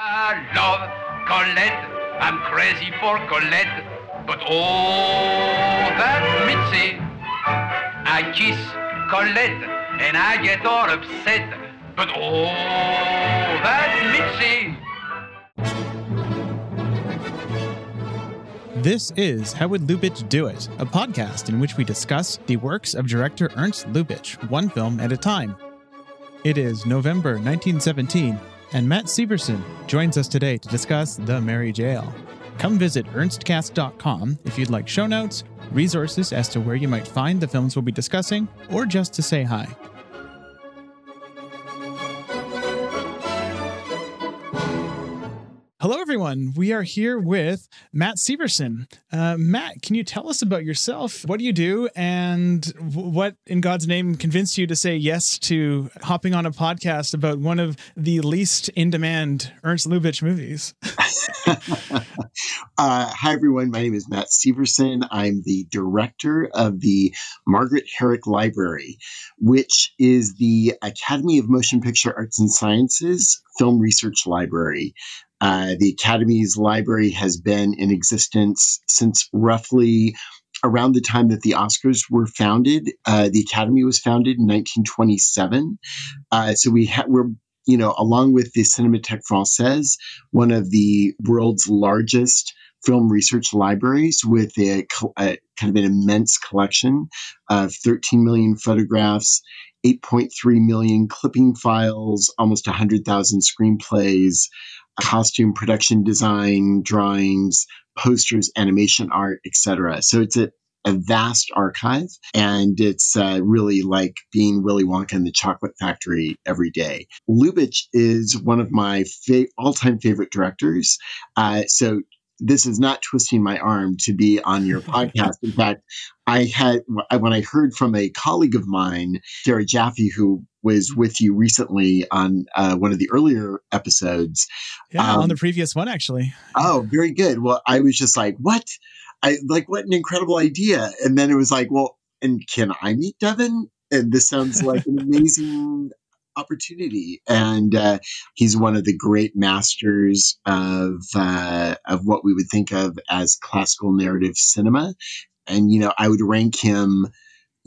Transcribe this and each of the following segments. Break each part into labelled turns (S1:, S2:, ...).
S1: I love Colette. I'm crazy for Colette. But oh, that Mitzi. I kiss Colette and I get all upset. But oh, that Mitzi.
S2: This is How Would Lubitsch Do It, a podcast in which we discuss the works of director Ernst Lubitsch, one film at a time. It is November 1917, and Matt Severson joins us today to discuss The Merry Jail. Come visit ernstcast.com if you'd like show notes, resources as to where you might find the films we'll be discussing, or just to say hi. Hello, everyone. We are here with Matt Severson. Uh, Matt, can you tell us about yourself? What do you do? And what, in God's name, convinced you to say yes to hopping on a podcast about one of the least in demand Ernst Lubitsch movies?
S3: uh, hi, everyone. My name is Matt Severson. I'm the director of the Margaret Herrick Library, which is the Academy of Motion Picture Arts and Sciences Film Research Library. Uh, the Academy's library has been in existence since roughly around the time that the Oscars were founded. Uh, the Academy was founded in 1927. Uh, so we ha- we're you know, along with the Cinémathèque Française, one of the world's largest film research libraries with a, a, kind of an immense collection of 13 million photographs, 8.3 million clipping files, almost 100,000 screenplays, costume production design, drawings, posters, animation art, etc. So it's a a vast archive, and it's uh, really like being Willy Wonka in the Chocolate Factory every day. Lubitsch is one of my fa- all-time favorite directors. Uh, so this is not twisting my arm to be on your podcast. In fact, I had when I heard from a colleague of mine, Sarah Jaffe, who was with you recently on uh, one of the earlier episodes.
S2: Yeah, um, on the previous one, actually.
S3: Oh, very good. Well, I was just like, what? I like what an incredible idea. And then it was like, well, and can I meet Devin? And this sounds like an amazing opportunity. And uh, he's one of the great masters of uh, of what we would think of as classical narrative cinema. And you know, I would rank him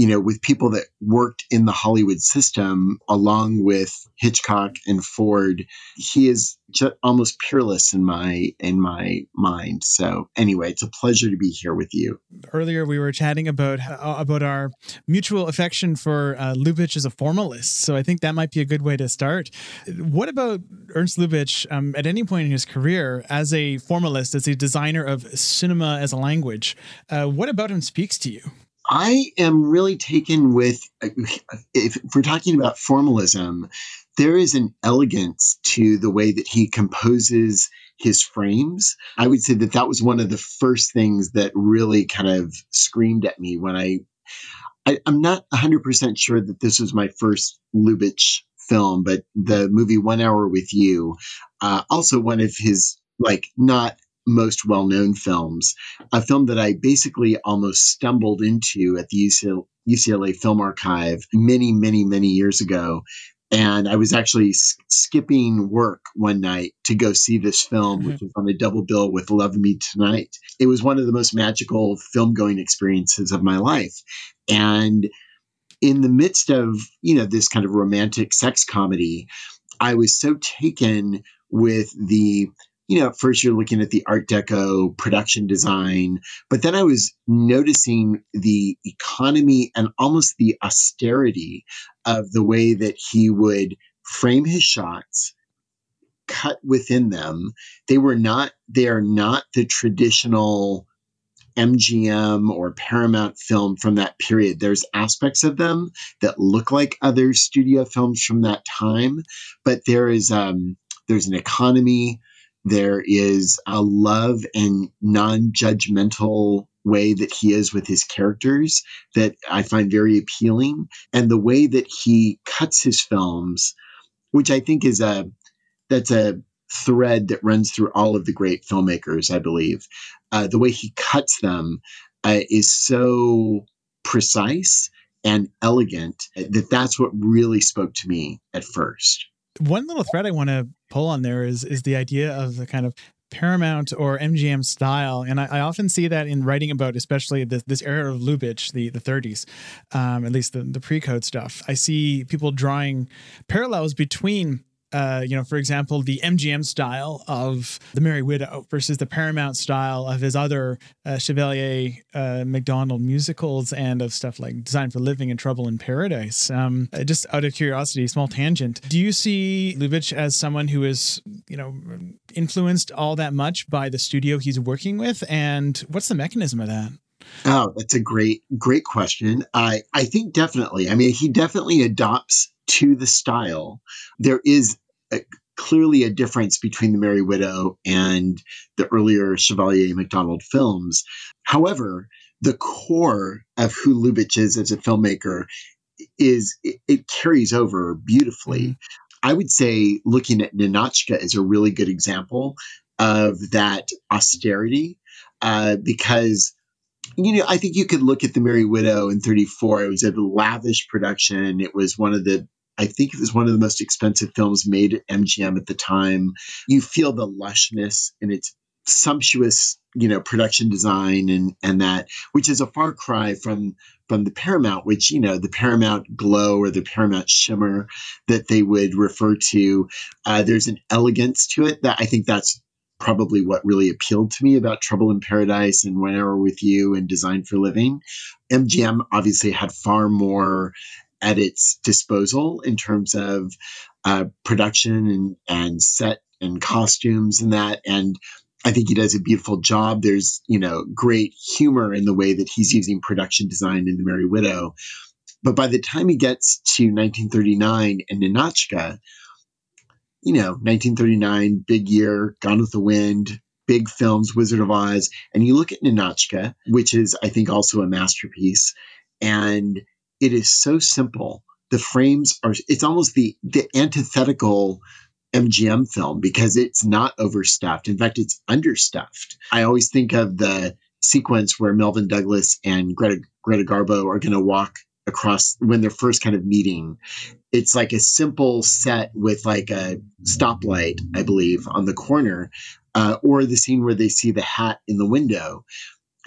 S3: you know, with people that worked in the Hollywood system, along with Hitchcock and Ford, he is just almost peerless in my in my mind. So anyway, it's a pleasure to be here with you.
S2: Earlier, we were chatting about uh, about our mutual affection for uh, Lubitsch as a formalist. So I think that might be a good way to start. What about Ernst Lubitsch? Um, at any point in his career, as a formalist, as a designer of cinema as a language, uh, what about him speaks to you?
S3: I am really taken with, if we're talking about formalism, there is an elegance to the way that he composes his frames. I would say that that was one of the first things that really kind of screamed at me when I, I am not 100% sure that this was my first Lubitsch film, but the movie One Hour with You, uh, also one of his like not most well known films, a film that I basically almost stumbled into at the UCLA, Film Archive many, many, many years ago. And I was actually skipping work one night to go see this film, mm-hmm. which was on a double bill with Love Me Tonight. It was one of the most magical film going experiences of my life. And in the midst of, you know, this kind of romantic sex comedy, I was so taken with the you know, at first you're looking at the Art Deco production design, but then I was noticing the economy and almost the austerity of the way that he would frame his shots, cut within them. They were not, they are not the traditional MGM or Paramount film from that period. There's aspects of them that look like other studio films from that time, but there is um, there's an economy, there is a love and non judgmental way that he is with his characters that I find very appealing. And the way that he cuts his films, which I think is a, that's a thread that runs through all of the great filmmakers, I believe. Uh, the way he cuts them uh, is so precise and elegant that that's what really spoke to me at first.
S2: One little thread I want to pull on there is is the idea of the kind of Paramount or MGM style, and I, I, often see that in writing about, especially this, this era of Lubitsch, the the 30s, um, at least the the pre code stuff. I see people drawing parallels between uh, you know, for example, the MGM style of The Merry Widow versus the Paramount style of his other uh, Chevalier uh, Macdonald musicals and of stuff like Design for Living and Trouble in Paradise. Um, uh, just out of curiosity, small tangent. Do you see Lubitsch as someone who is, you know, influenced all that much by the studio he's working with? And what's the mechanism of that?
S3: Oh, that's a great, great question. I, I think definitely. I mean, he definitely adopts to the style. There is a, clearly a difference between the Merry Widow and the earlier Chevalier Macdonald films. However, the core of who Lubitsch is as a filmmaker is it, it carries over beautifully. Mm-hmm. I would say looking at Ninotchka is a really good example of that austerity uh, because you know, I think you could look at the Merry Widow in 34. It was a lavish production. It was one of the I think it was one of the most expensive films made at MGM at the time. You feel the lushness and its sumptuous, you know, production design and and that, which is a far cry from from the Paramount, which you know, the Paramount glow or the Paramount shimmer that they would refer to. Uh, there's an elegance to it that I think that's probably what really appealed to me about Trouble in Paradise and Hour with You and Design for Living. MGM obviously had far more at its disposal in terms of uh, production and, and set and costumes and that. And I think he does a beautiful job. There's, you know, great humor in the way that he's using production design in The Merry Widow. But by the time he gets to 1939 and Ninotchka, you know, 1939, big year, Gone with the Wind, big films, Wizard of Oz, and you look at Ninotchka, which is, I think, also a masterpiece, and it is so simple. The frames are, it's almost the, the antithetical MGM film because it's not overstuffed. In fact, it's understuffed. I always think of the sequence where Melvyn Douglas and Greta, Greta Garbo are going to walk across when they're first kind of meeting. It's like a simple set with like a stoplight, I believe, on the corner, uh, or the scene where they see the hat in the window.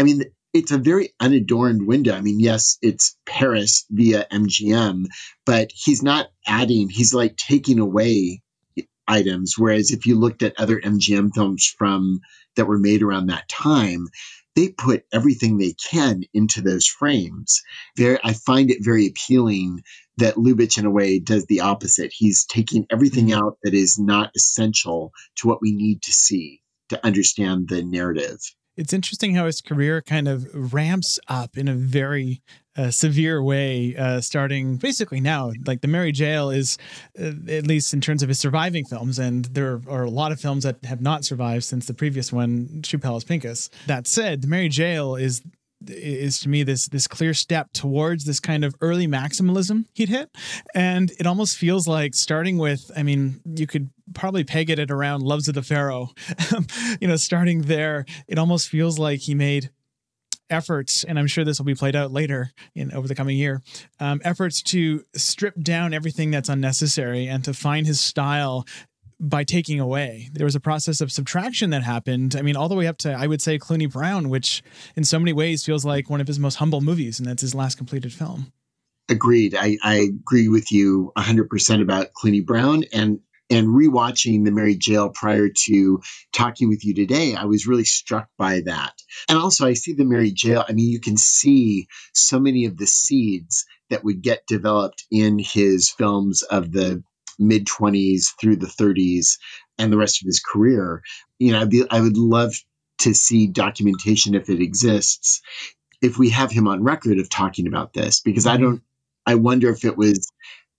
S3: I mean, it's a very unadorned window. I mean, yes, it's Paris via MGM, but he's not adding, he's like taking away items. Whereas if you looked at other MGM films from that were made around that time, they put everything they can into those frames. Very, I find it very appealing that Lubitsch, in a way, does the opposite. He's taking everything mm-hmm. out that is not essential to what we need to see to understand the narrative
S2: it's interesting how his career kind of ramps up in a very uh, severe way, uh, starting basically now. Like The Merry Jail is, uh, at least in terms of his surviving films, and there are a lot of films that have not survived since the previous one, Shoe Palace Pinkus. That said, The Merry Jail is is to me this this clear step towards this kind of early maximalism he'd hit. And it almost feels like starting with i mean you could probably peg it at around loves of the pharaoh. You know starting there it almost feels like he made efforts and i'm sure this will be played out later in over the coming year um, efforts to strip down everything that's unnecessary and to find his style by taking away. There was a process of subtraction that happened. I mean, all the way up to, I would say, Cluny Brown, which in so many ways feels like one of his most humble movies, and that's his last completed film.
S3: Agreed. I, I agree with you 100% about Cluny Brown. And and rewatching The Merry Jail prior to talking with you today, I was really struck by that. And also, I see The Merry Jail. I mean, you can see so many of the seeds that would get developed in his films of the mid 20s through the 30s and the rest of his career. You know, be, I would love to see documentation if it exists, if we have him on record of talking about this, because I mm-hmm. don't, I wonder if it was,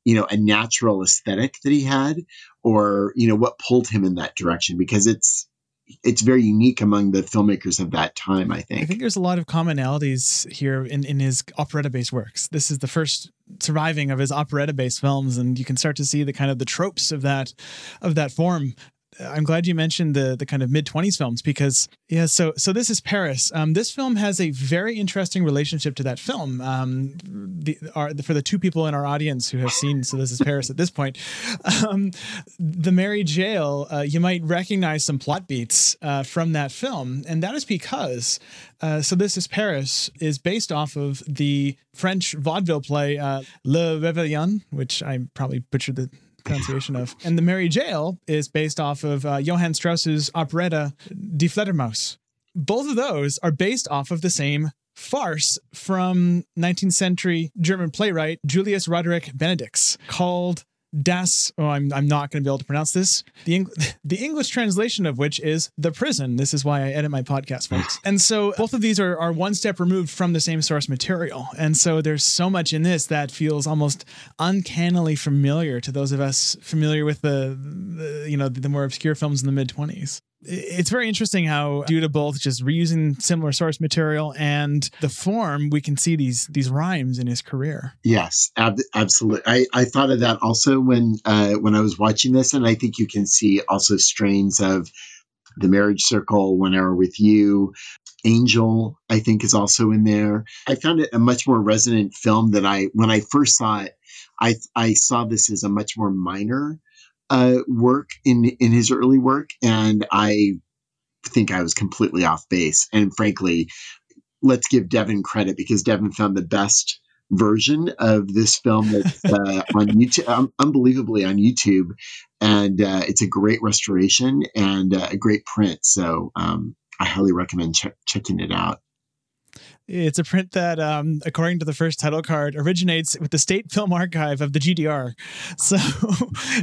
S3: you know, a natural aesthetic that he had or, you know, what pulled him in that direction because it's, it's very unique among the filmmakers of that time, I think.
S2: I think there's a lot of commonalities here in, in his operetta based works. This is the first surviving of his operetta based films, and you can start to see the kind of the tropes of that of that form I'm glad you mentioned the the kind of mid 20s films because yeah. So so this is Paris. Um, this film has a very interesting relationship to that film. Um, the, our, for the two people in our audience who have seen So this is Paris at this point, um, the Merry Jail. Uh, you might recognize some plot beats uh, from that film, and that is because uh, So This Is Paris is based off of the French vaudeville play uh, Le Réveillon, which I probably butchered the pronunciation of. And The Merry Jail is based off of uh, Johann Strauss's operetta Die Fledermaus. Both of those are based off of the same farce from 19th century German playwright Julius Roderich Benedix called Das, oh, I'm, I'm not going to be able to pronounce this. The, the English translation of which is The Prison. This is why I edit my podcast, folks. And so both of these are, are one step removed from the same source material. And so there's so much in this that feels almost uncannily familiar to those of us familiar with the, the you know, the more obscure films in the mid 20s it's very interesting how due to both just reusing similar source material and the form we can see these these rhymes in his career.
S3: Yes ab- absolutely I, I thought of that also when uh, when i was watching this and i think you can see also strains of the marriage circle when whenever with you angel i think is also in there. I found it a much more resonant film than i when i first saw it i i saw this as a much more minor uh, work in in his early work, and I think I was completely off base. And frankly, let's give Devin credit because Devin found the best version of this film that's uh, on YouTube, um, unbelievably on YouTube, and uh, it's a great restoration and uh, a great print. So um, I highly recommend ch- checking it out.
S2: It's a print that, um, according to the first title card, originates with the State Film Archive of the GDR. So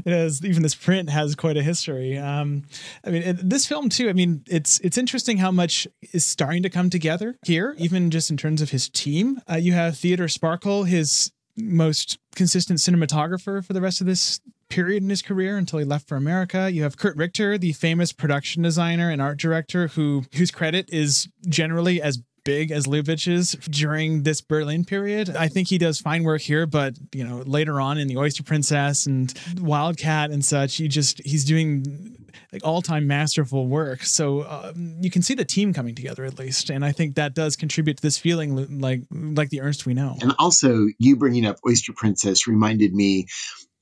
S2: it has, even this print has quite a history. Um, I mean, this film too. I mean, it's it's interesting how much is starting to come together here, even just in terms of his team. Uh, you have Theodore Sparkuhl, his most consistent cinematographer for the rest of this period in his career until he left for America. You have Kurt Richter, the famous production designer and art director who whose credit is generally as big as Lubitsch's during this Berlin period. I think he does fine work here, but you know, later on in the Oyster Princess and Wildcat and such, he just he's doing like all-time masterful work. So um, you can see the team coming together at least, and I think that does contribute to this feeling like like the Ernst we know.
S3: And also, you bringing up Oyster Princess reminded me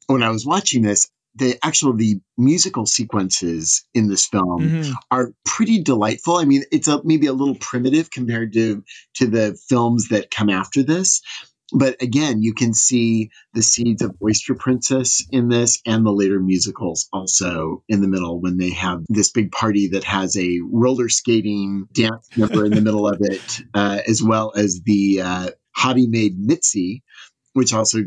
S3: when I was watching this, the actual the musical sequences in this film mm-hmm. are pretty delightful. I mean, it's a, maybe a little primitive compared to to the films that come after this. But again, you can see the seeds of Oyster Princess in this and the later musicals also in the middle when they have this big party that has a roller skating dance number in the middle of it, uh, as well as the uh, hobby maid Mitzi, which also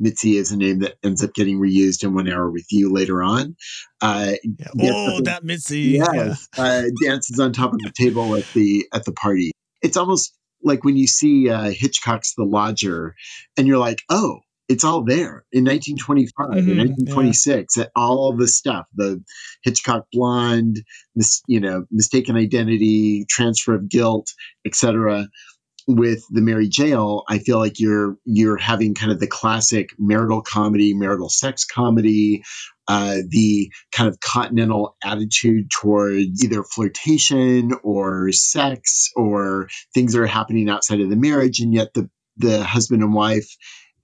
S3: Mitzi is a name that ends up getting reused in One Hour with You later on.
S2: Uh, yeah. Oh, that Mitzi!
S3: Yes, yeah. uh, dances on top of the table at the at the party. It's almost like when you see uh, Hitchcock's The Lodger, and you're like, oh, it's all there in 1925 mm-hmm, in 1926 yeah. all the stuff the hitchcock blonde this you know mistaken identity transfer of guilt etc with the Merry Jail, I feel like you're you're having kind of the classic marital comedy, marital sex comedy, uh, the kind of continental attitude towards either flirtation or sex or things that are happening outside of the marriage, and yet the the husband and wife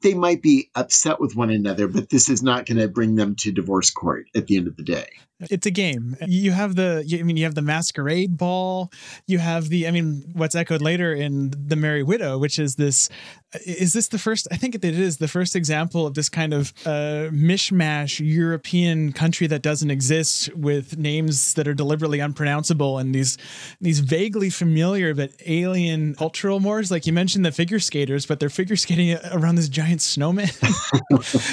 S3: they might be upset with one another, but this is not going to bring them to divorce court at the end of the day.
S2: It's a game. You have the, I mean, you have the masquerade ball. You have the, I mean, what's echoed later in the Merry Widow, which is this. Is this the first? I think it is the first example of this kind of uh, mishmash European country that doesn't exist with names that are deliberately unpronounceable and these these vaguely familiar but alien cultural mores. Like you mentioned the figure skaters, but they're figure skating around this giant snowman.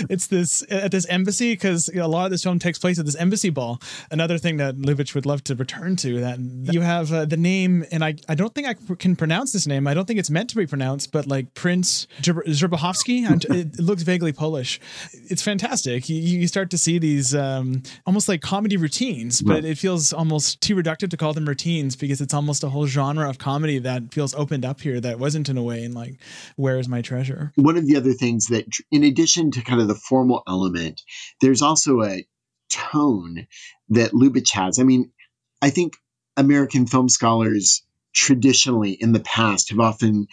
S2: it's this at this embassy because a lot of this film takes place at this embassy ball Another thing that Lubitsch would love to return to that you have uh, the name, and I, I don't think I can pronounce this name. I don't think it's meant to be pronounced, but like Prince Zerbohowski, it looks vaguely Polish. It's fantastic. You, you start to see these um, almost like comedy routines, but it feels almost too reductive to call them routines because it's almost a whole genre of comedy that feels opened up here that wasn't in a way in like Where is My Treasure?
S3: One of the other things that, in addition to kind of the formal element, there's also a tone that Lubitsch has. I mean, I think American film scholars traditionally in the past have often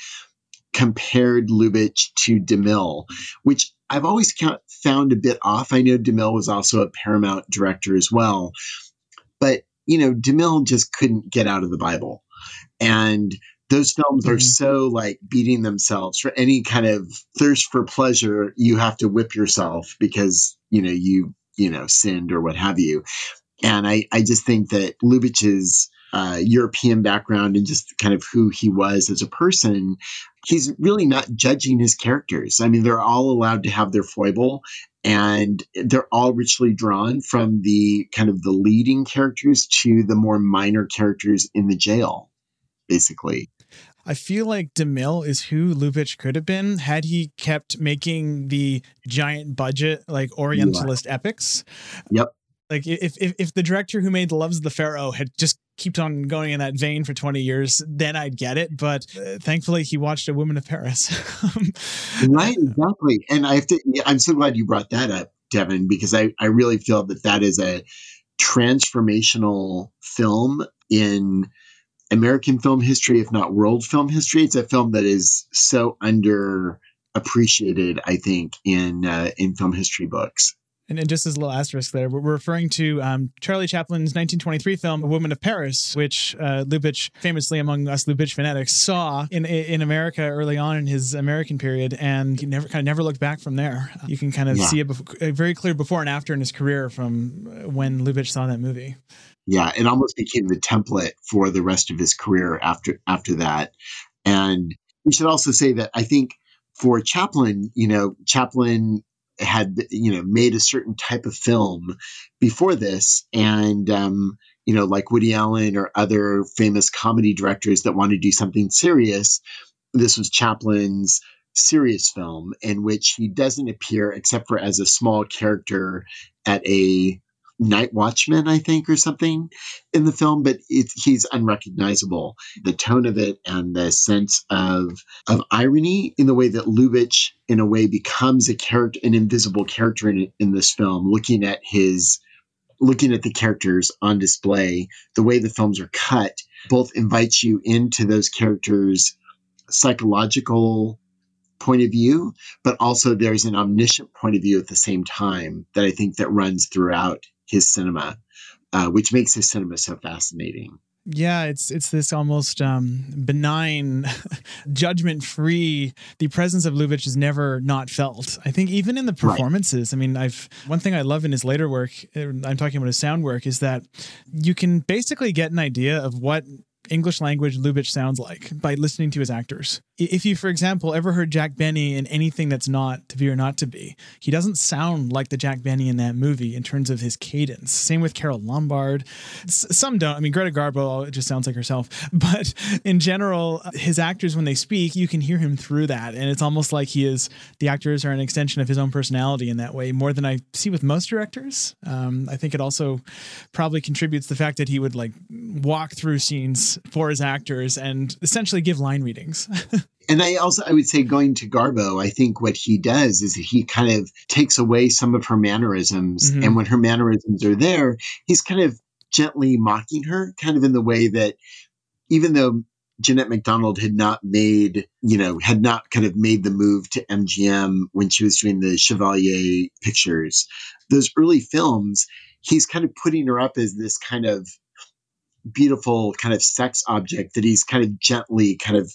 S3: compared Lubitsch to DeMille, which I've always found a bit off. I know DeMille was also a Paramount director as well, but you know, DeMille just couldn't get out of the Bible. And those films are mm-hmm. so like beating themselves for any kind of thirst for pleasure you have to whip yourself because you know you you know sinned or what have you. And i i just think that lubitsch's uh, european background and just kind of who he was as a person he's really not judging his characters. I mean they're all allowed to have their foible and they're all richly drawn from the kind of the leading characters to the more minor characters in the jail basically
S2: I feel like DeMille is who Lubitsch could have been had he kept making the giant budget like Orientalist yeah. epics.
S3: Yep.
S2: Like if, if if the director who made Loves of the Pharaoh had just kept on going in that vein for 20 years, then I'd get it. But uh, thankfully, he watched A Woman of Paris.
S3: right, exactly. And I have to. I'm so glad you brought that up, Devin, because I I really feel that that is a transformational film in American film history, if not world film history. It's a film that is so underappreciated, I think, in uh, in film history books.
S2: And, and just as a little asterisk there, we're referring to um, Charlie Chaplin's 1923 film, A Woman of Paris, which uh, Lubitsch, famously among us Lubitsch fanatics, saw in in America early on in his American period, and he never kind of never looked back from there. You can kind of yeah. see a, before, a very clear before and after in his career from when Lubitsch saw that movie
S3: yeah, it almost became the template for the rest of his career after after that. And we should also say that I think for Chaplin, you know, Chaplin had you know made a certain type of film before this, and um, you know, like Woody Allen or other famous comedy directors that want to do something serious. This was Chaplin's serious film in which he doesn't appear except for as a small character at a night watchman, I think, or something in the film, but it, he's unrecognizable. The tone of it and the sense of of irony in the way that Lubitsch, in a way, becomes a character, an invisible character in, in this film, looking at his looking at the characters on display, the way the films are cut, both invites you into those characters' psychological point of view, but also there's an omniscient point of view at the same time that I think that runs throughout his cinema, uh, which makes his cinema so fascinating.
S2: Yeah, it's it's this almost um, benign, judgment-free. The presence of Lubitsch is never not felt. I think even in the performances. Right. I mean, I've one thing I love in his later work. Uh, I'm talking about his sound work. Is that you can basically get an idea of what English language Lubitsch sounds like by listening to his actors. If you, for example, ever heard Jack Benny in anything that's not To Be or Not to Be, he doesn't sound like the Jack Benny in that movie in terms of his cadence. Same with Carole Lombard. Some don't. I mean, Greta Garbo it just sounds like herself. But in general, his actors, when they speak, you can hear him through that. And it's almost like he is, the actors are an extension of his own personality in that way, more than I see with most directors. Um, I think it also probably contributes the fact that he would like walk through scenes for his actors and essentially give line readings.
S3: and I also I would say going to Garbo, I think what he does is he kind of takes away some of her mannerisms, mm-hmm. and when her mannerisms are there, he's kind of gently mocking her, kind of in the way that even though Jeanette MacDonald had not made, you know, had not kind of made the move to MGM when she was doing the Chevalier pictures. Those early films, he's kind of putting her up as this kind of beautiful kind of sex object that he's kind of gently kind of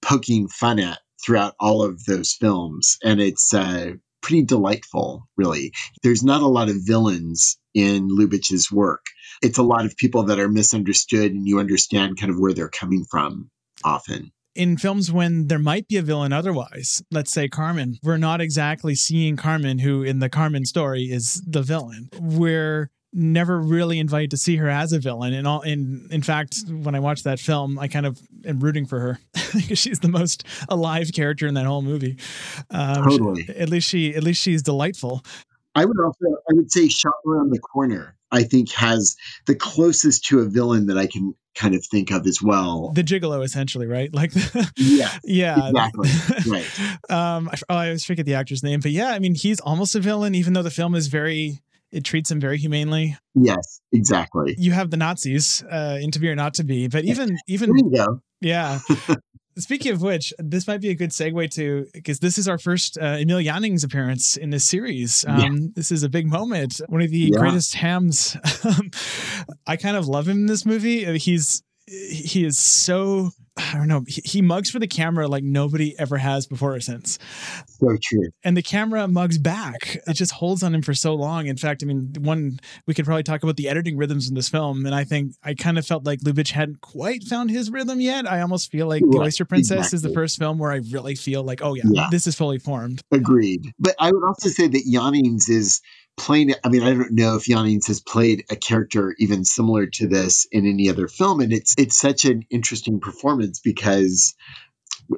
S3: poking fun at throughout all of those films. And it's uh, pretty delightful, really. There's not a lot of villains in Lubitsch's work. It's a lot of people that are misunderstood and you understand kind of where they're coming from often
S2: in films when there might be a villain otherwise, let's say Carmen, we're not exactly seeing Carmen, who in the Carmen story is the villain. We're never really invited to see her as a villain. And all, in in fact, when I watched that film, I kind of am rooting for her because she's the most alive character in that whole movie.
S3: Um, totally.
S2: She, at least she, at least she's delightful.
S3: I would also, I would say, shop around the corner. I think has the closest to a villain that I can kind of think of as well.
S2: The gigolo, essentially, right? Like,
S3: yeah,
S2: yeah,
S3: exactly, right.
S2: um, I, oh, I always forget the actor's name, but yeah, I mean, he's almost a villain, even though the film is very It treats him very humanely.
S3: Yes, exactly.
S2: You have the Nazis, uh, in To Be or Not to Be, but even even
S3: There you go.
S2: yeah. Speaking of which, this might be a good segue to because this is our first uh, Emil Jannings appearance in this series. Um,
S3: Yeah.
S2: This is a big moment. One of the
S3: Yeah.
S2: greatest hams. I kind of love him in this movie. He's he is so I don't know. He, he mugs for the camera like nobody ever has before or since
S3: So true.
S2: and the camera mugs back. It just holds on him for so long. In fact, I mean, one we could probably talk about the editing rhythms in this film, and I think I kind of felt like Lubitsch hadn't quite found his rhythm yet. I almost feel like The Oyster Princess is the first film where I really feel like, oh yeah,
S3: Yeah.
S2: this is fully formed.
S3: Agreed. But I would also say that Jannings is playing I mean, I don't know if Jannings has played a character even similar to this in any other film. And it's it's such an interesting performance because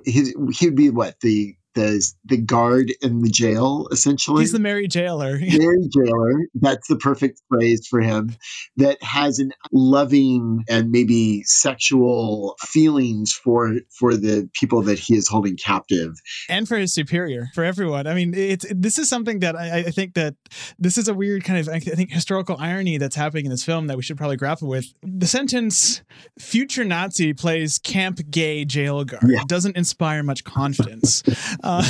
S3: his, he would be what, the the the guard in the jail, essentially.
S2: He's the Merry Jailer.
S3: Merry Jailer, that's the perfect phrase for him, that has an loving and maybe sexual feelings for for the people that he is holding captive.
S2: and for his superior, for everyone. I mean, it's this is something that I, I think that this is a weird kind of I think historical irony that's happening in this film that we should probably grapple with. The sentence "future Nazi plays camp gay jail guard"
S3: Yeah.
S2: doesn't inspire much confidence, um,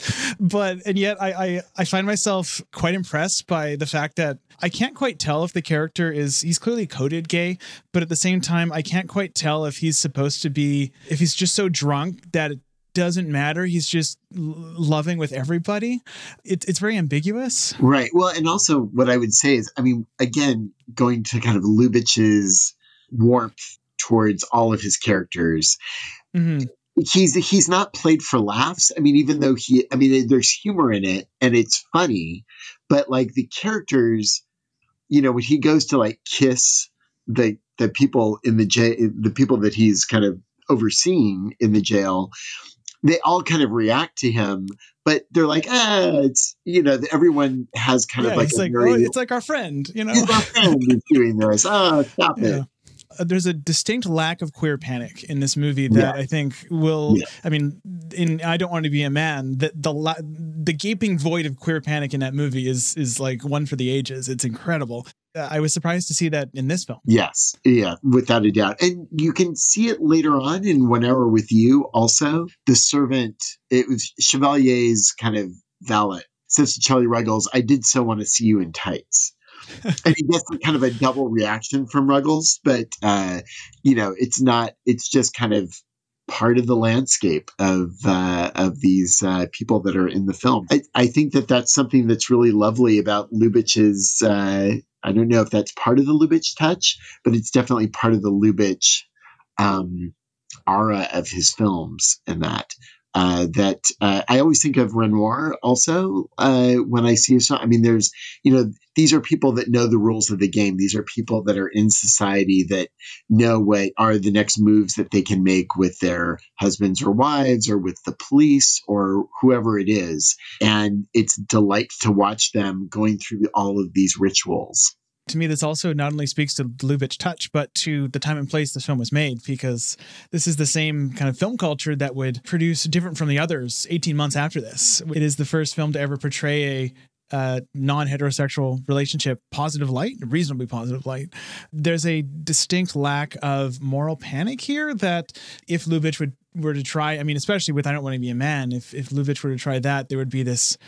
S2: but and yet I, I I find myself quite impressed by the fact that I can't quite tell if the character is he's clearly coded gay, but at the same time I can't quite tell if he's supposed to be if he's just so drunk that it doesn't matter. He's just l- loving with everybody. It, it's very ambiguous.
S3: Right. Well, and also what I would say is, I mean, again, going to kind of Lubitsch's warmth towards all of his characters,
S2: Mhm.
S3: He's he's not played for laughs. I mean, even though he, I mean, there's humor in it and it's funny, but like the characters, you know, when he goes to like kiss the the people in the jail, the people that he's kind of overseeing in the jail, they all kind of react to him, but they're like, ah, it's you know, everyone has kind
S2: Yeah,
S3: of like
S2: it's
S3: a
S2: like
S3: very
S2: oh, it's like our friend, you know.
S3: he's my friend is doing this. Oh, stop
S2: Yeah.
S3: it.
S2: Uh, There's a distinct lack of queer panic in this movie that I think will.
S3: Yeah.
S2: I mean, in I don't want to be a man. That the la- the gaping void of queer panic in that movie is is like one for the ages. It's incredible. Uh, I was surprised to see that in this film.
S3: Yes, yeah, without a doubt. And you can see it later on in One Hour with You also. The servant, it was Chevalier's kind of valet, says to Charlie Ruggles, I did so want to see you in tights. And he gets kind of a double reaction from Ruggles, but, uh, you know, it's not, it's just kind of part of the landscape of uh, of these uh, people that are in the film. I, I think that that's something that's really lovely about Lubitsch's. Uh, I don't know if that's part of the Lubitsch touch, but it's definitely part of the Lubitsch um, aura of his films, and that. Uh, that uh, I always think of Renoir also uh, when I see a song. I mean, there's, you know, these are people that know the rules of the game. These are people that are in society that know what are the next moves that they can make with their husbands or wives or with the police or whoever it is. And it's delight to watch them going through all of these rituals.
S2: To me, this also not only speaks to Lubitsch touch, but to the time and place this film was made, because this is the same kind of film culture that would produce different from the others 18 months after this. It is the first film to ever portray a uh, non-heterosexual relationship positive light reasonably positive light there's a distinct lack of moral panic here that if lubitsch would were to try i mean especially with i don't want to be a man if if lubitsch were to try that there would be this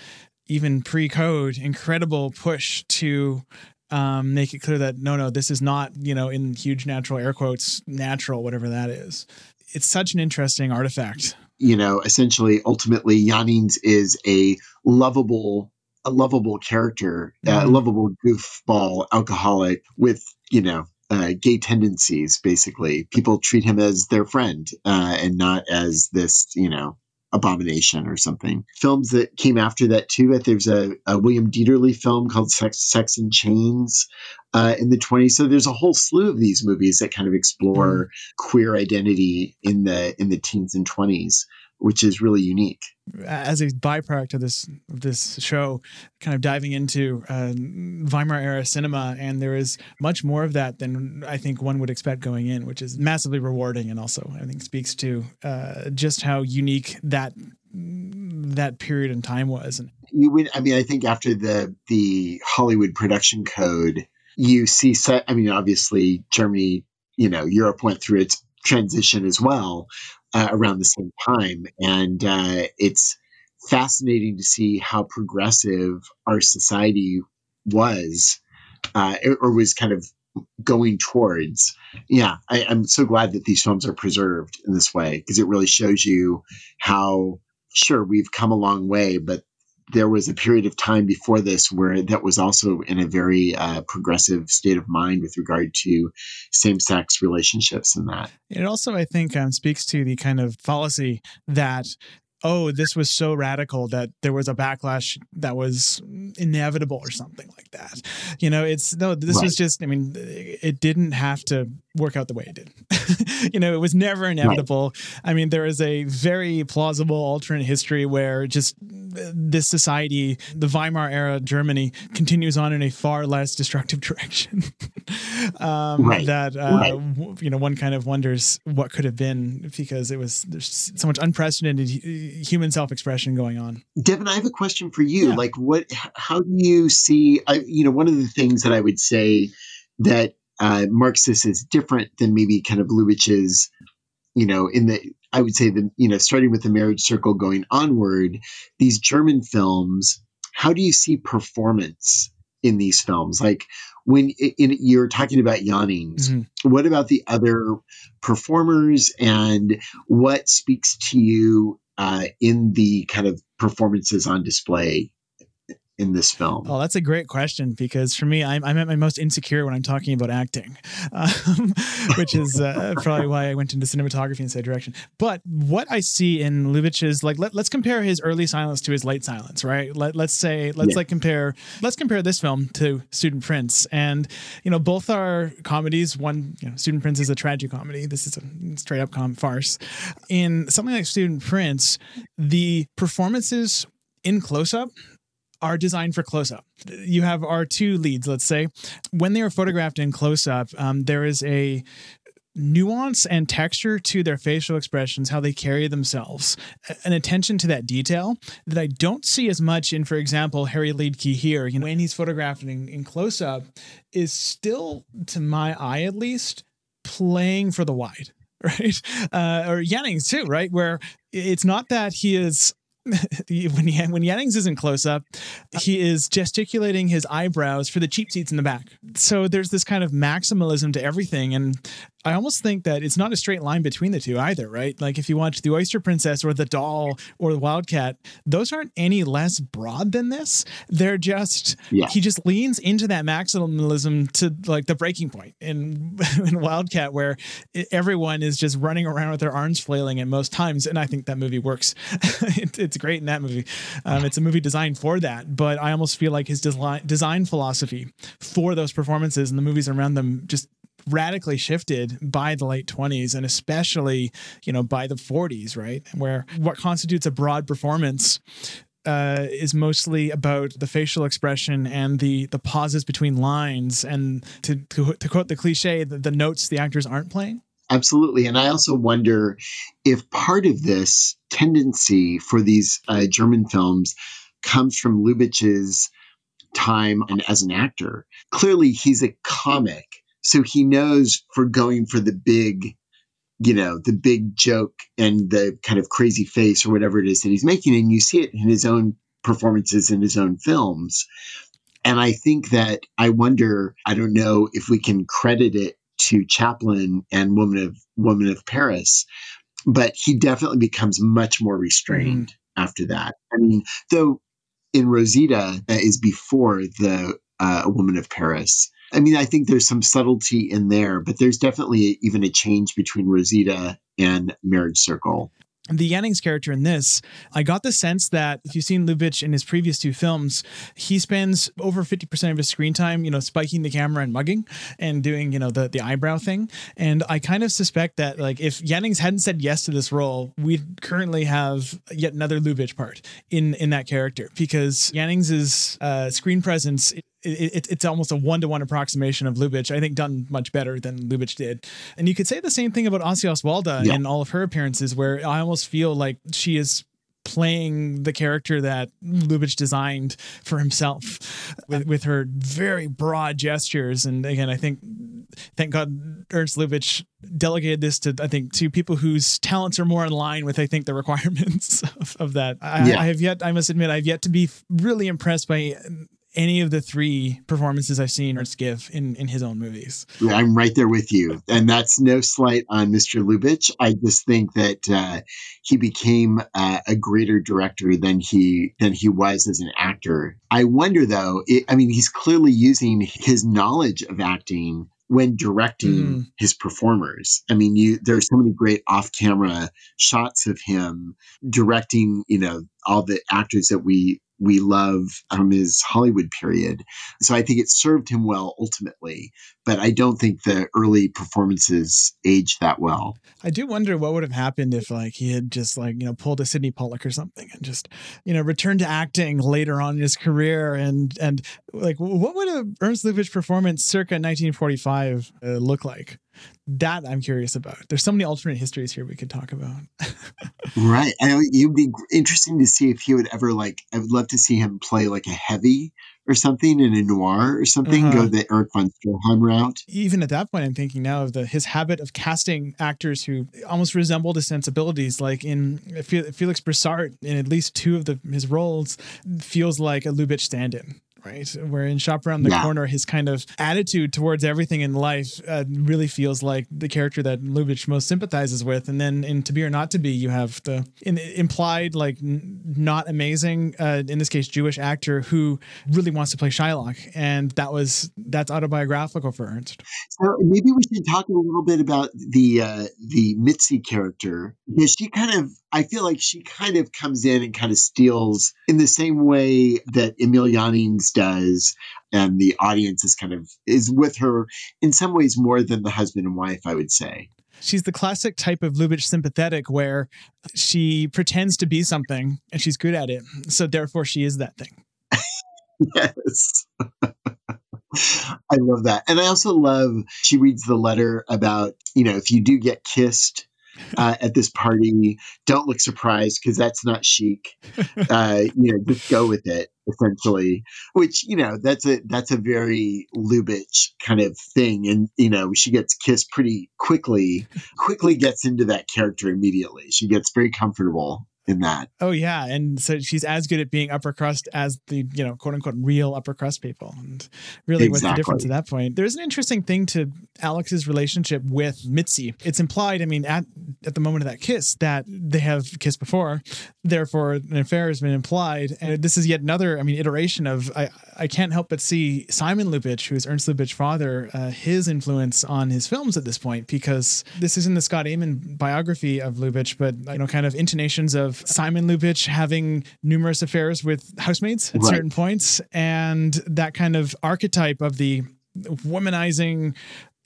S2: even pre-code incredible push to um, make it clear that no, no, this is not, you know, in huge natural air quotes, natural, whatever that is. It's such an interesting artifact.
S3: You know, essentially, ultimately, Jannings is a lovable, a lovable character, a
S2: Mhm.
S3: lovable goofball alcoholic with, you know, uh, gay tendencies. Basically, people treat him as their friend uh, and not as this, you know, abomination or something. Films that came after that too. There's a, a William Dieterle film called Sex, Sex and Chains uh, in the 20s. So there's a whole slew of these movies that kind of explore queer identity in the in the teens and 20s, which is really unique.
S2: As a byproduct of this of this show, kind of diving into uh, Weimar era cinema, and there is much more of that than I think one would expect going in, which is massively rewarding, and also I think speaks to uh, just how unique that that period in time was. And
S3: you would. I mean, I think after the the Hollywood production code, you see. I mean, obviously, Germany, you know, Europe went through its transition as well uh, around the same time, and uh, it's fascinating to see how progressive our society was, uh, or was kind of going towards. Yeah, I, I'm so glad that these films are preserved in this way because it really shows you how sure we've come a long way, but there was a period of time before this where that was also in a very uh, progressive state of mind with regard to same-sex relationships and that.
S2: It also, I think, um, speaks to the kind of fallacy that oh, this was so radical that there was a backlash that was inevitable or something like that. You know, it's no, this right. was just, I mean, it didn't have to work out the way it did. you know, it was never inevitable. Right. I mean, there is a very plausible alternate history where just this society, the Weimar era Germany, continues on in a far less destructive direction. um, right. That uh, right. you know, one kind of wonders what could have been because it was there's so much unprecedented human self-expression going on.
S3: Devin, I have a question for you. Yeah. Like, what? How do you see? I, you know, one of the things that I would say that uh, Marxist is different than maybe kind of Lubitsch's, you know, in the I would say the you know starting with the marriage circle going onward, these German films. How do you see performance in these films? Like when in, you're talking about Jannings, mm-hmm. what about the other performers and what speaks to you uh, in the kind of performances on display in this film?
S2: Oh, that's a great question because for me, I'm, I'm at my most insecure when I'm talking about acting, um, which is uh, probably why I went into cinematography instead of direction. But what I see in Lubitsch is like, let, us compare his early silence to his late silence, right? Let, let's say, let's yeah. like compare, let's compare this film to Student Prince. And, you know, both are comedies. One, you know, Student Prince is a tragic comedy. This is a straight up com farce. In something like Student Prince, the performances in close up are designed for close up. You have our two leads, let's say. When they are photographed in close up, um, there is a nuance and texture to their facial expressions, how they carry themselves, an attention to that detail that I don't see as much in, for example, Harry Liedtke here. You know, when he's photographed in, in close up, is still, to my eye at least, playing for the wide right? Uh, or Jannings too, right? Where it's not that he is when he, when Jannings isn't close up, he is gesticulating his eyebrows for the cheap seats in the back. So there's this kind of maximalism to everything, and I almost think that it's not a straight line between the two either, right? Like if you watch The Oyster Princess or The Doll or The Wildcat, those aren't any less broad than this. They're just yeah. he just leans into that maximalism to like the breaking point in in Wildcat where everyone is just running around with their arms flailing at most times, and I think that movie works. it, it's great in that movie. Um, it's a movie designed for that, but I almost feel like his design design philosophy for those performances and the movies around them just radically shifted by the late 20s and especially you know by the 40s right? Where what constitutes a broad performance uh, is mostly about the facial expression and the the pauses between lines and to to, to quote the cliche the, the notes the actors aren't playing.
S3: Absolutely. And i also wonder if part of this tendency for these uh, german films comes from lubitsch's time and as an actor. Clearly he's a comic so he knows for going for the big, you know, the big joke and the kind of crazy face or whatever it is that he's making. And you see it in his own performances in his own films. And I think that I wonder, I don't know if we can credit it to Chaplin and Woman of Woman of Paris, but he definitely becomes much more restrained mm-hmm. after that. I mean, though in Rosita that is before the uh, Woman of Paris, I mean, I think there's some subtlety in there, but there's definitely even a change between Rosita and Marriage Circle
S2: the Jannings character in this, I got the sense that if you've seen Lubitsch in his previous two films, he spends over 50% of his screen time, you know, spiking the camera and mugging and doing, you know, the, the eyebrow thing. And I kind of suspect that, like, if Jannings hadn't said yes to this role, we'd currently have yet another Lubitsch part in, in that character because Jannings' uh, screen presence it, it, it's almost a one to one approximation of Lubitsch. I think done much better than Lubitsch did. And you could say the same thing about Ossie Oswalda yeah. and all of her appearances, where I almost feel like she is playing the character that Lubitsch designed for himself with, with her very broad gestures. And again, I think, thank God Ernst Lubitsch delegated this to, I think, to people whose talents are more in line with, I think, the requirements of, of that. I, yeah. I have yet, I must admit, I've yet to be really impressed by any of the three performances I've seen Ernst give in, in his own movies.
S3: Yeah, I'm right there with you. And that's no slight on Mr. Lubitsch. I just think that uh, he became uh, a greater director than he than he was as an actor. I wonder though, it, I mean, he's clearly using his knowledge of acting when directing mm. his performers. I mean, you there are so many great off-camera shots of him directing, you know, all the actors that we we love from his Hollywood period. So I think it served him well ultimately, but I don't think the early performances aged that well.
S2: I do wonder what would have happened if like he had just like, you know, pulled a Sydney Pollack or something and just, you know, returned to acting later on in his career and and like what would a Ernst Lubitsch performance circa 1945 uh, look like? That I'm curious about. There's so many alternate histories here we could talk about.
S3: right. I it'd be interesting to see if he would ever like. I would love to see him play like a heavy or something in a noir or something. Uh-huh. Go the Erich von Stroheim route.
S2: Even at that point, I'm thinking now of the his habit of casting actors who almost resembled his sensibilities. Like in Felix Bressart, in at least two of the his roles, feels like a Lubitsch stand-in right? Where in Shop Around the yeah. Corner, his kind of attitude towards everything in life uh, really feels like the character that Lubitsch most sympathizes with. And then in To Be or Not to Be, you have the in, implied, like, n- not amazing, uh, in this case, Jewish actor who really wants to play Shylock. And that was, that's autobiographical for Ernst.
S3: So maybe we should talk a little bit about the, uh, the Mitzi character because she kind of I feel like she kind of comes in and kind of steals in the same way that Emil Does. And the audience is kind of is with her in some ways more than the husband and wife, I would say.
S2: She's the classic type of Lubitsch sympathetic where she pretends to be something and she's good at it. So therefore she is that thing.
S3: yes. I love that. And I also love she reads the letter about, you know, if you do get kissed, uh, at this party. Don't look surprised because that's not chic. Uh, you know, just go with it. Essentially, which you know that's a that's a very Lubitsch kind of thing, and you know she gets kissed pretty quickly. Quickly gets into that character immediately. She gets very comfortable in that.
S2: Oh yeah, and so she's as good at being upper crust as the you know quote unquote real upper crust people. And really, exactly. what's the difference at that point? There's an interesting thing to Alex's relationship with Mitzi. It's implied, I mean, at at the moment of that kiss, that they have kissed before, therefore an affair has been implied. And this is yet another, I mean, iteration of I I can't help but see Simon Lubitsch, who is Ernst Lubitsch's father, uh, his influence on his films at this point, because this isn't the Scott Eyman biography of Lubitsch, but you know, kind of intonations of Simon Lubitsch having numerous affairs with housemaids at right. certain points, and that kind of archetype of the womanizing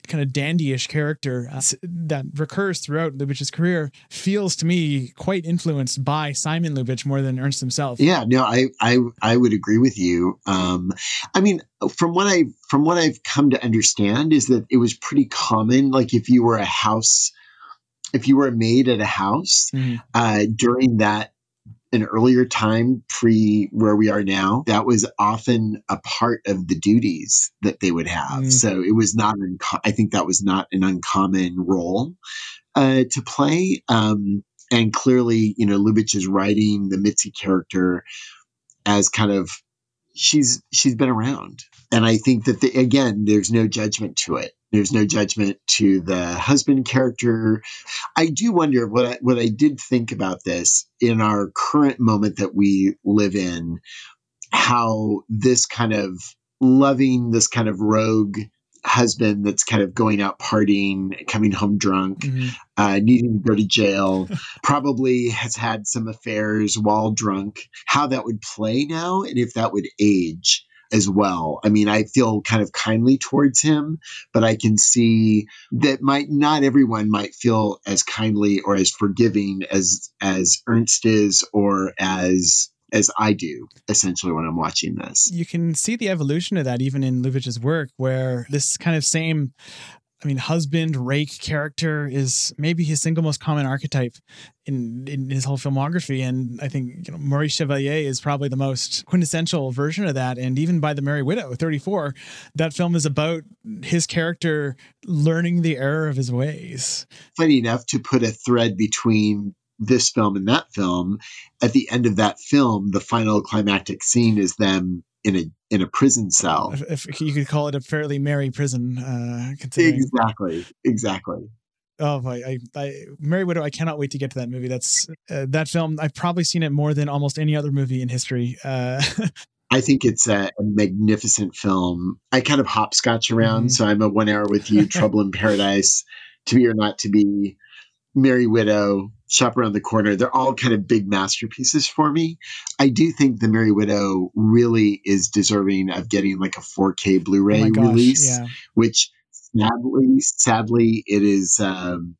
S2: kind of dandyish character uh, that recurs throughout Lubitsch's career feels to me quite influenced by Simon Lubitsch more than Ernst himself.
S3: Yeah, no, I I I would agree with you. Um, I mean, from what I from what I've come to understand is that it was pretty common. Like if you were a house if you were a maid at a house mm-hmm. uh, during that an earlier time pre where we are now that was often a part of the duties that they would have mm-hmm. so it was not unco- i think that was not an uncommon role uh, to play um, and clearly you know lubitsch is writing the mitzi character as kind of she's she's been around and i think that the, again there's no judgment to it there's no judgment to the husband character. I do wonder what I, what I did think about this in our current moment that we live in, how this kind of loving this kind of rogue husband that's kind of going out partying, coming home drunk, mm-hmm. uh, needing to go to jail, probably has had some affairs while drunk, how that would play now and if that would age as well. I mean, I feel kind of kindly towards him, but I can see that might not everyone might feel as kindly or as forgiving as as Ernst is or as as I do essentially when I'm watching this.
S2: You can see the evolution of that even in Lubitsch's work where this kind of same I mean, husband rake character is maybe his single most common archetype in in his whole filmography, and I think you know Maurice Chevalier is probably the most quintessential version of that. And even by the Merry Widow, thirty four, that film is about his character learning the error of his ways.
S3: Funny enough, to put a thread between this film and that film, at the end of that film, the final climactic scene is them in a in a prison cell.
S2: If, if you could call it a fairly merry prison, uh,
S3: exactly, exactly.
S2: Oh, I, I, I, Merry Widow. I cannot wait to get to that movie. That's uh, that film. I've probably seen it more than almost any other movie in history. Uh,
S3: I think it's a, a, magnificent film. I kind of hopscotch around, mm-hmm. so I'm a one hour with you, Trouble in Paradise, To Be or Not to Be, Merry Widow, Shop Around the Corner. They're all kind of big masterpieces for me. I do think The Merry Widow really is deserving of getting like a 4K Blu-ray oh release, yeah. which sadly, sadly, it is. Um,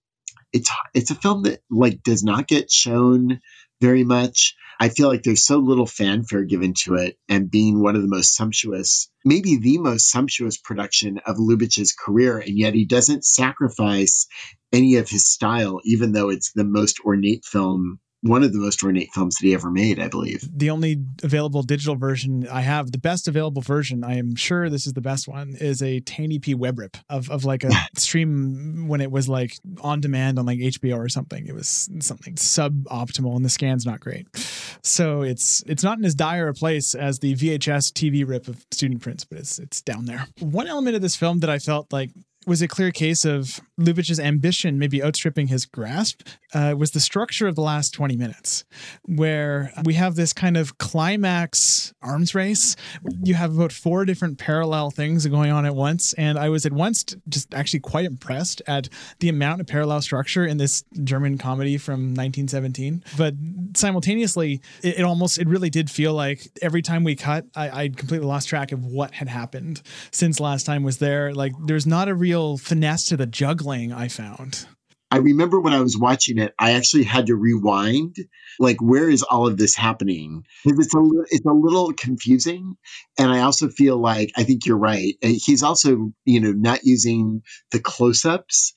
S3: it's it's a film that like does not get shown very much. I feel like there's so little fanfare given to it, and being one of the most sumptuous, maybe the most sumptuous production of Lubitsch's career, and yet he doesn't sacrifice any of his style, even though it's the most ornate film one of the most ornate films that he ever made, I believe.
S2: The only available digital version I have, the best available version, I am sure this is the best one, is a 1080p web rip of, of like a stream when it was like on demand on like HBO or something. It was something suboptimal and the scan's not great. So it's it's not in as dire a place as the VHS TV rip of Student Prince, but it's it's down there. One element of this film that I felt like was a clear case of Lubitsch's ambition maybe outstripping his grasp uh, was the structure of the last 20 minutes, where we have this kind of climax arms race. You have about four different parallel things going on at once. And I was at once just actually quite impressed at the amount of parallel structure in this German comedy from 1917. But simultaneously, it, it almost, it really did feel like every time we cut, I, I completely lost track of what had happened since last time was there. Like there's not a real real finesse to the juggling I found.
S3: I remember when I was watching it, I actually had to rewind. Like, where is all of this happening? It's a it's a little confusing, and I also feel like I think you're right. Uh, he's also you know not using the close ups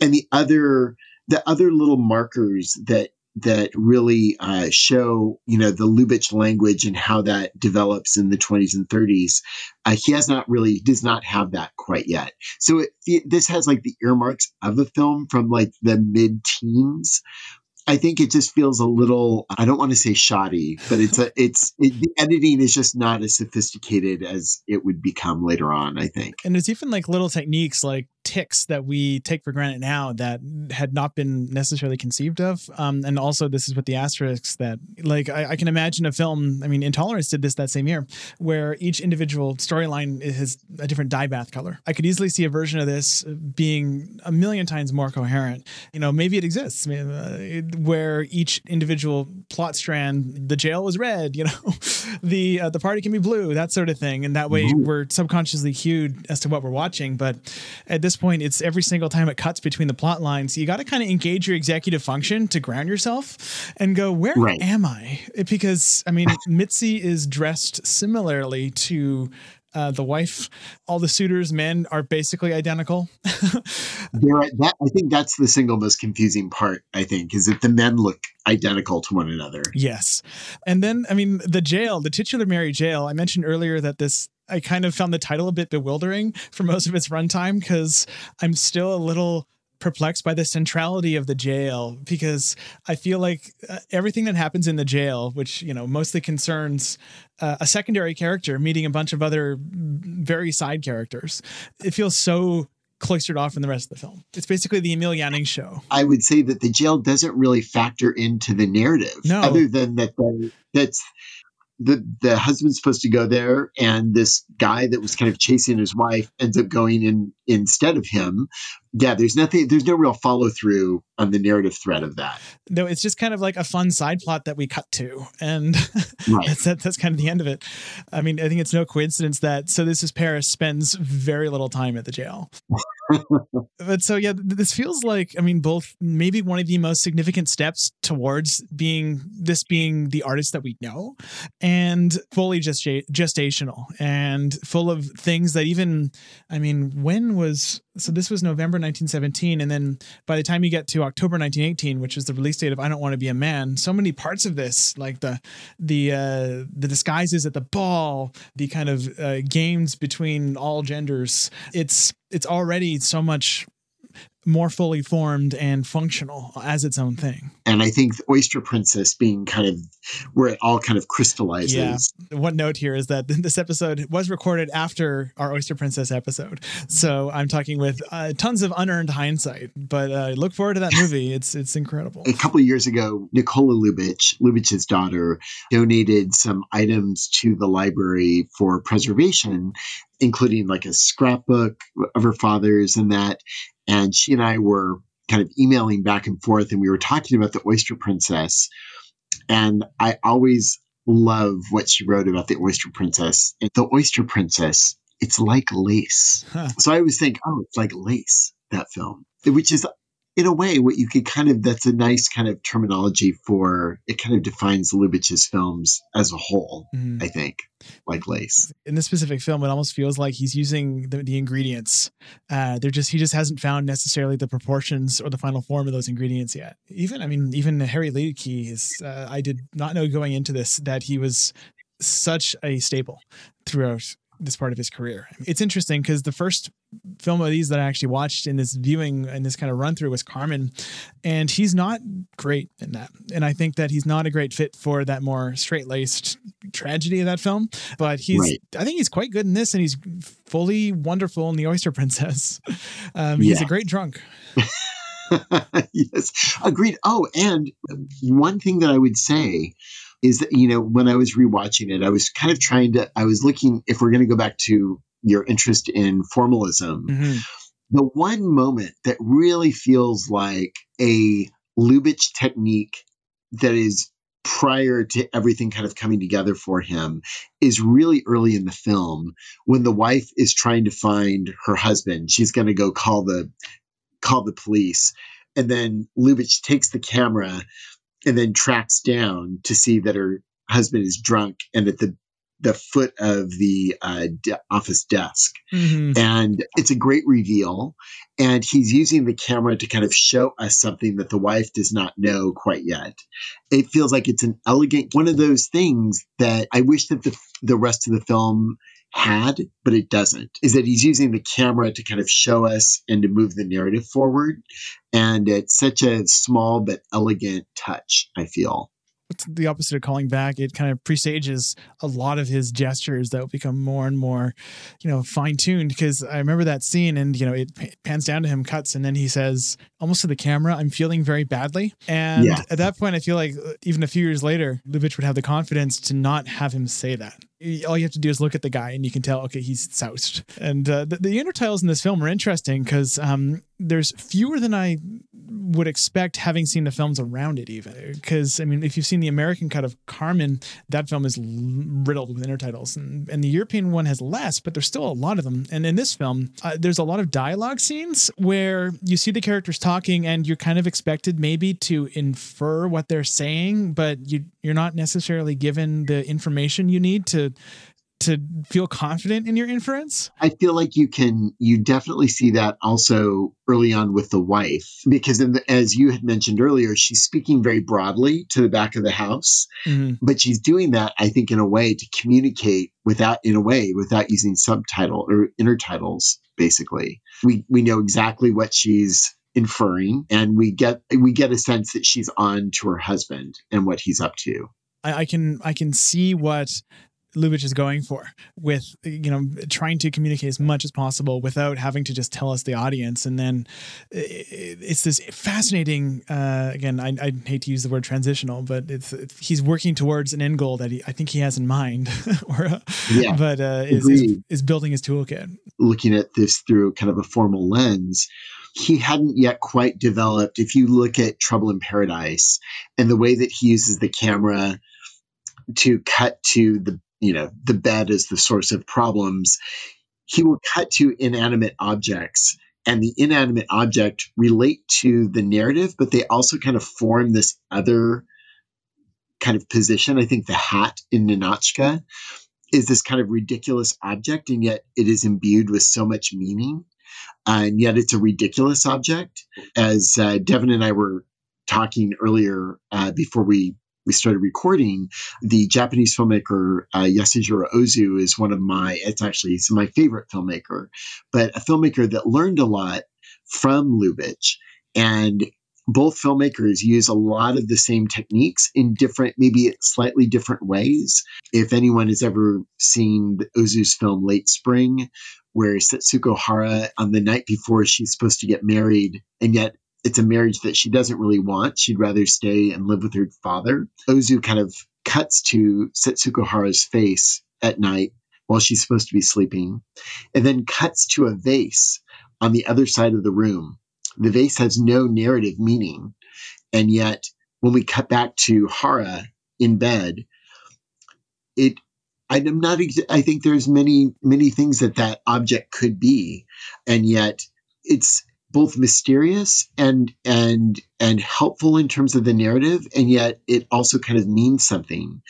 S3: and the other the other little markers that that really uh, show, you know, the Lubitsch language and how that develops in the 20s and 30s. Uh, he has not really does not have that quite yet. So it, it, this has like the earmarks of the film from like the mid teens, I think it just feels a little I don't want to say shoddy, but it's a it's it, the editing is just not as sophisticated as it would become later on, I think.
S2: And there's even like little techniques like ticks that we take for granted now that had not been necessarily conceived of. Um, and also this is with the asterisks that like I, I, can imagine a film, I mean Intolerance did this that same year, where each individual storyline has a different dye bath color. I could easily see a version of this being a million times more coherent. You know, maybe it exists. I mean, uh, it, where each individual plot strand, the jail was red, you know, the uh, the party can be blue, that sort of thing, and that way mm-hmm. we're subconsciously cued as to what we're watching. But at this point, it's every single time it cuts between the plot lines, you got to kind of engage your executive function to ground yourself and go, where right. am I? Because I mean, Mitzi is dressed similarly to uh, the wife, all the suitors, men are basically identical.
S3: that, I think that's the single most confusing part. I think is that the men look identical to one another.
S2: Yes, and then I mean the jail, the titular Merry jail. I mentioned earlier that this I kind of found the title a bit bewildering for most of its runtime because I'm still a little perplexed by the centrality of the jail because I feel like uh, everything that happens in the jail, which you know mostly concerns uh, a secondary character meeting a bunch of other very side characters, it feels so cloistered off from the rest of the film. It's basically the Emil Jannings show.
S3: I would say that the jail doesn't really factor into the narrative,
S2: no.
S3: other than that that's the the husband's supposed to go there and this guy that was kind of chasing his wife ends up going in instead of him. Yeah there's nothing there's no real follow through on the narrative thread of that.
S2: No it's just kind of like a fun side plot that we cut to and right. that's that, that's kind of the end of it. I mean i think it's no coincidence that so this is paris spends very little time at the jail but so yeah, this feels like I mean both maybe one of the most significant steps towards being this being the artist that we know, and fully gesta- gestational and full of things that even I mean when was so this was November 1917, and then by the time you get to October 1918, which is the release date of "I Don't Want to Be a Man," so many parts of this, like the the uh, the disguises at the ball, the kind of uh, games between all genders, it's it's already so much more fully formed and functional as its own thing.
S3: And I think Oyster Princess being kind of where it all kind of crystallizes.
S2: Yeah. One note here is that this episode was recorded after our Oyster Princess episode, so I'm talking with uh, tons of unearned hindsight. But uh, look forward to that movie; it's it's incredible.
S3: A couple years ago, Nicola Lubitsch, Lubitsch's daughter, donated some items to the library for preservation, including like a scrapbook of her father's and that. And she and I were kind of emailing back and forth, and we were talking about the Oyster Princess. And I always love what she wrote about the Oyster Princess. And the Oyster Princess, it's like lace. Huh. So I always think, oh, it's like lace, that film, which is in a way, what you could kind of that's a nice kind of terminology for it kind of defines Lubitsch's films as a whole, mm-hmm. I think, like lace.
S2: In this specific film, it almost feels like he's using the, the ingredients. Uh, they're just he just hasn't found necessarily the proportions or the final form of those ingredients yet. Even I mean, even Harry Liedtke is. Uh, I did not know going into this that he was such a staple throughout this part of his career. It's interesting because the first film of these that I actually watched in this viewing and this kind of run through was Carmen, and he's not great in that. And I think that he's not a great fit for that more straight laced tragedy of that film. But he's, right. I think he's quite good in this, and he's fully wonderful in The Oyster Princess. Um, he's a great drunk.
S3: yes, agreed. Oh, and one thing that I would say is that you know when I was rewatching it, I was kind of trying to. I was looking if we're going to go back to your interest in formalism. Mm-hmm. The one moment that really feels like a Lubitsch technique that is prior to everything kind of coming together for him is really early in the film when the wife is trying to find her husband. She's going to go call the call the police. And then Lubitsch takes the camera and then tracks down to see that her husband is drunk and at the the foot of the uh, de- office desk. Mm-hmm. And it's a great reveal. And he's using the camera to kind of show us something that the wife does not know quite yet. It feels like it's an elegant, one of those things that I wish that the, the rest of the film had, but it doesn't, is that he's using the camera to kind of show us and to move the narrative forward. And it's such a small but elegant touch, I feel
S2: it's the opposite of calling back. It kind of presages a lot of his gestures that will become more and more, you know, fine tuned. Because I remember that scene, and you know, it pans down to him, cuts, and then he says, almost to the camera, "I'm feeling very badly." And yeah. at that point, I feel like uh, even a few years later, Lubitsch would have the confidence to not have him say that all you have to do is look at the guy and you can tell okay he's soused and uh, the, the intertitles in this film are interesting because um, there's fewer than i would expect having seen the films around it even. Because i mean if you've seen the american cut of carmen that film is riddled with intertitles and, and the european one has less but there's still a lot of them. And in this film uh, there's a lot of dialogue scenes where you see the characters talking and you're kind of expected maybe to infer what they're saying but you you're not necessarily given the information you need to to feel confident in your inference?
S3: I feel like you can, you definitely see that also early on with the wife, because the, as you had mentioned earlier, she's speaking very broadly to the back of the house, mm-hmm. but she's doing that, I think, in a way to communicate without, in a way, without using subtitle or intertitles, basically. We, we know exactly what she's inferring and we get we get a sense that she's on to her husband and what he's up to
S2: I, I can I can see what Lubitsch is going for with you know trying to communicate as much as possible without having to just tell us the audience. And then it's this fascinating uh, again I, I hate to use the word transitional but it's, it's, he's working towards an end goal that he, I think he has in mind. Or uh, yeah, but uh, is, is, is building his toolkit.
S3: Looking at this through kind of a formal lens he hadn't yet quite developed if you look at Trouble in Paradise and the way that he uses the camera to cut to the you know the bed is the source of problems he will cut to inanimate objects and the inanimate object relate to the narrative but they also kind of form this other kind of position i think the hat in Ninotchka is this kind of ridiculous object and yet it is imbued with so much meaning and yet it's a ridiculous object. As uh, Devin and I were talking earlier uh, before we we started recording, the Japanese filmmaker uh, Yasujiro Ozu is one of my, it's actually he's my favorite filmmaker, but a filmmaker that learned a lot from Lubitsch. And both filmmakers use a lot of the same techniques in different, maybe slightly different ways. If anyone has ever seen Ozu's film Late Spring, where Setsuko Hara, on the night before she's supposed to get married, and yet it's a marriage that she doesn't really want. She'd rather stay and live with her father. Ozu kind of cuts to Setsuko Hara's face at night while she's supposed to be sleeping, and then cuts to a vase on the other side of the room. The vase has no narrative meaning. And yet, when we cut back to Hara in bed, it I'm not. I think there's many many things that that object could be, and yet it's both mysterious and and and helpful in terms of the narrative, and yet it also kind of means something.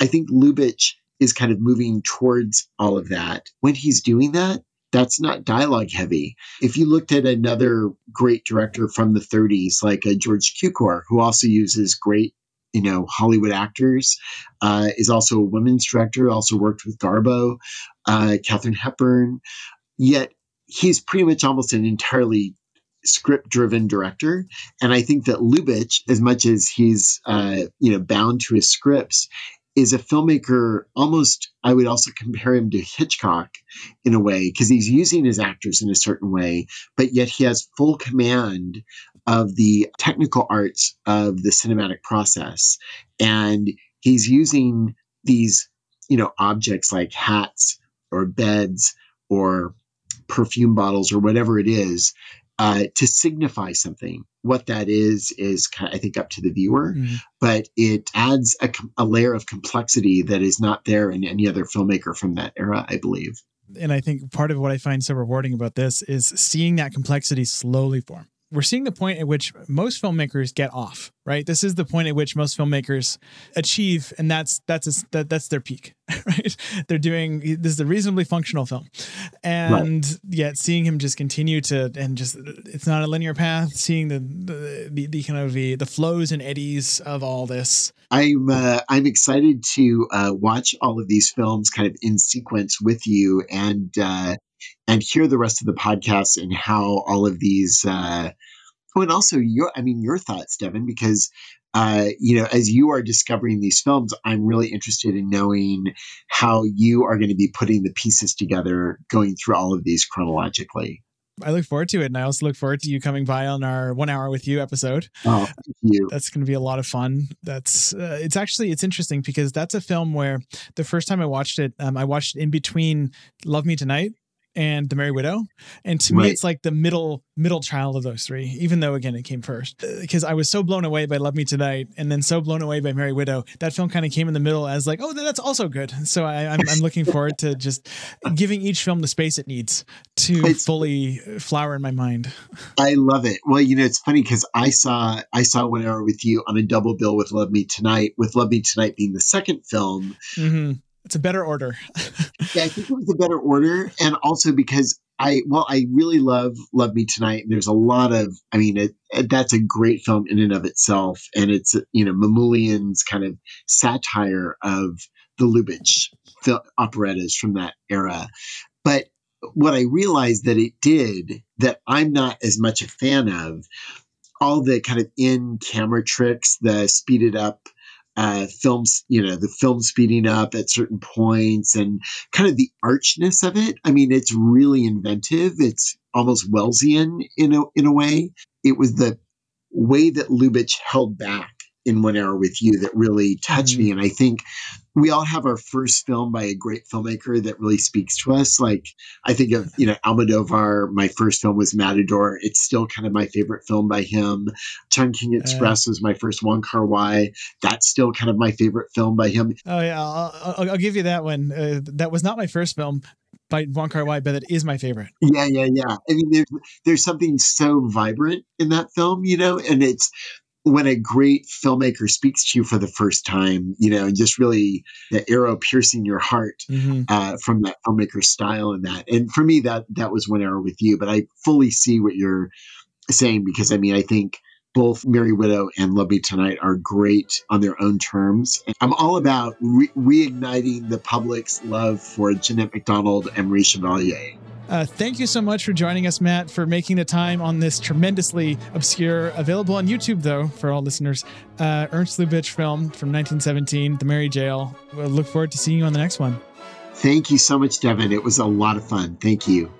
S3: I think Lubitsch is kind of moving towards all of that. When he's doing that, that's not dialogue heavy. If you looked at another great director from the 30s, like uh, George Cukor, who also uses great you know Hollywood actors. Uh, is also a women's director. Also worked with Garbo, uh, Hepburn. Yet he's pretty much almost an entirely script driven director. And i think that lubitsch as much as he's uh, you know bound to his scripts is a filmmaker almost i would also compare him to hitchcock in a way because he's using his actors in a certain way but yet he has full command of the technical arts of the cinematic process. And he's using these you know objects like hats or beds or perfume bottles or whatever it is uh, to signify something. What that is is I think up to the viewer, mm-hmm. but it adds a, a layer of complexity that is not there in any other filmmaker from that era, I believe.
S2: And I think part of what I find so rewarding about this is seeing that complexity slowly form we're seeing the point at which most filmmakers get off right? This is the point at which most filmmakers achieve and that's that's a, that, that's their peak right? They're doing this is a reasonably functional film. And right. yet seeing him just continue to and just it's not a linear path seeing the the, the, the kind of the, the flows and eddies of all this.
S3: I'm uh, i'm excited to uh, watch all of these films kind of in sequence with you and uh, and hear the rest of the podcast and how all of these uh, oh, and also your i mean your thoughts devin because uh, you know as you are discovering these films i'm really interested in knowing how you are going to be putting the pieces together going through all of these chronologically
S2: I look forward to it, and I also look forward to you coming by on our one hour with you episode.
S3: Oh, you.
S2: That's going to be a lot of fun. That's uh, it's actually it's interesting because that's a film where the first time I watched it, um, I watched in between Love Me Tonight and The Merry Widow. And to right. me, it's like the middle middle child of those three, even though again it came first. Because uh, I was so blown away by Love Me Tonight, and then so blown away by Merry Widow. That film kind of came in the middle as like, oh, that's also good. So I, am I'm, I'm looking forward to just giving each film the space it needs to it's, fully flower in my mind.
S3: I love it. Well, you know, it's funny because I saw I saw One Hour with You on a double bill with Love Me Tonight, with Love Me Tonight being the second film.
S2: Mm-hmm it's a better order.
S3: yeah, I think it was a better order, and also because I well, I really love Love Me Tonight, there's a lot of, I mean, it, it, that's a great film in and of itself, and it's you know Mamoulian's kind of satire of the Lubitsch operettas from that era, but what I realized that it did that I'm not as much a fan of all the kind of in camera tricks, the speeded up uh, films, you know, the film speeding up at certain points and kind of the archness of it. I mean, it's really inventive. It's almost Wellesian in a, in a way. It was the way that Lubitsch held back in One Hour with You that really touched mm-hmm. me. And I think we all have our first film by a great filmmaker that really speaks to us. Like I think of, you know, Almodovar, my first film was Matador. It's still kind of my favorite film by him. Chungking Express uh, was my first Wong Kar Wai. That's still kind of my favorite film by him.
S2: Oh yeah, I'll, I'll, I'll give you that one. Uh, that was not my first film by Wong Kar Wai, but it is my favorite.
S3: Yeah, yeah, yeah. I mean, there's there's something so vibrant in that film, you know, and it's when a great filmmaker speaks to you for the first time, you know, just really the arrow piercing your heart
S2: Mhm.
S3: uh, from that filmmaker style and that. And for me, that that was One Hour with You. But I fully see what you're saying because I mean, I think both Merry Widow and Love Me Tonight are great on their own terms. And I'm all about re- reigniting the public's love for Jeanette MacDonald and Maurice Chevalier.
S2: Uh, thank you so much for joining us, Matt, for making the time on this tremendously obscure, available on YouTube, though, for all listeners, uh, Ernst Lubitsch film from 1917, The Merry Jail. We'll look forward to seeing you on the next one.
S3: Thank you so much, Devin. It was a lot of fun. Thank you.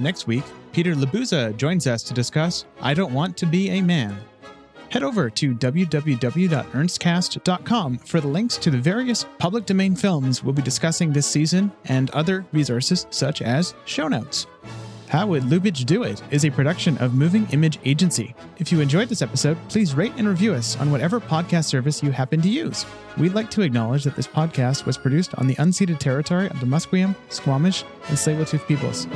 S2: Next week, Peter Labuza joins us to discuss I Don't Want to Be a Man. Head over to www.ernstcast.com for the links to the various public domain films we'll be discussing this season and other resources such as show notes. How Would Lubitsch Do It is a production of Moving Image Agency. If you enjoyed this episode, please rate and review us on whatever podcast service you happen to use. We'd like to acknowledge that this podcast was produced on the unceded territory of the Musqueam, Squamish, and Tsleil-Waututh peoples.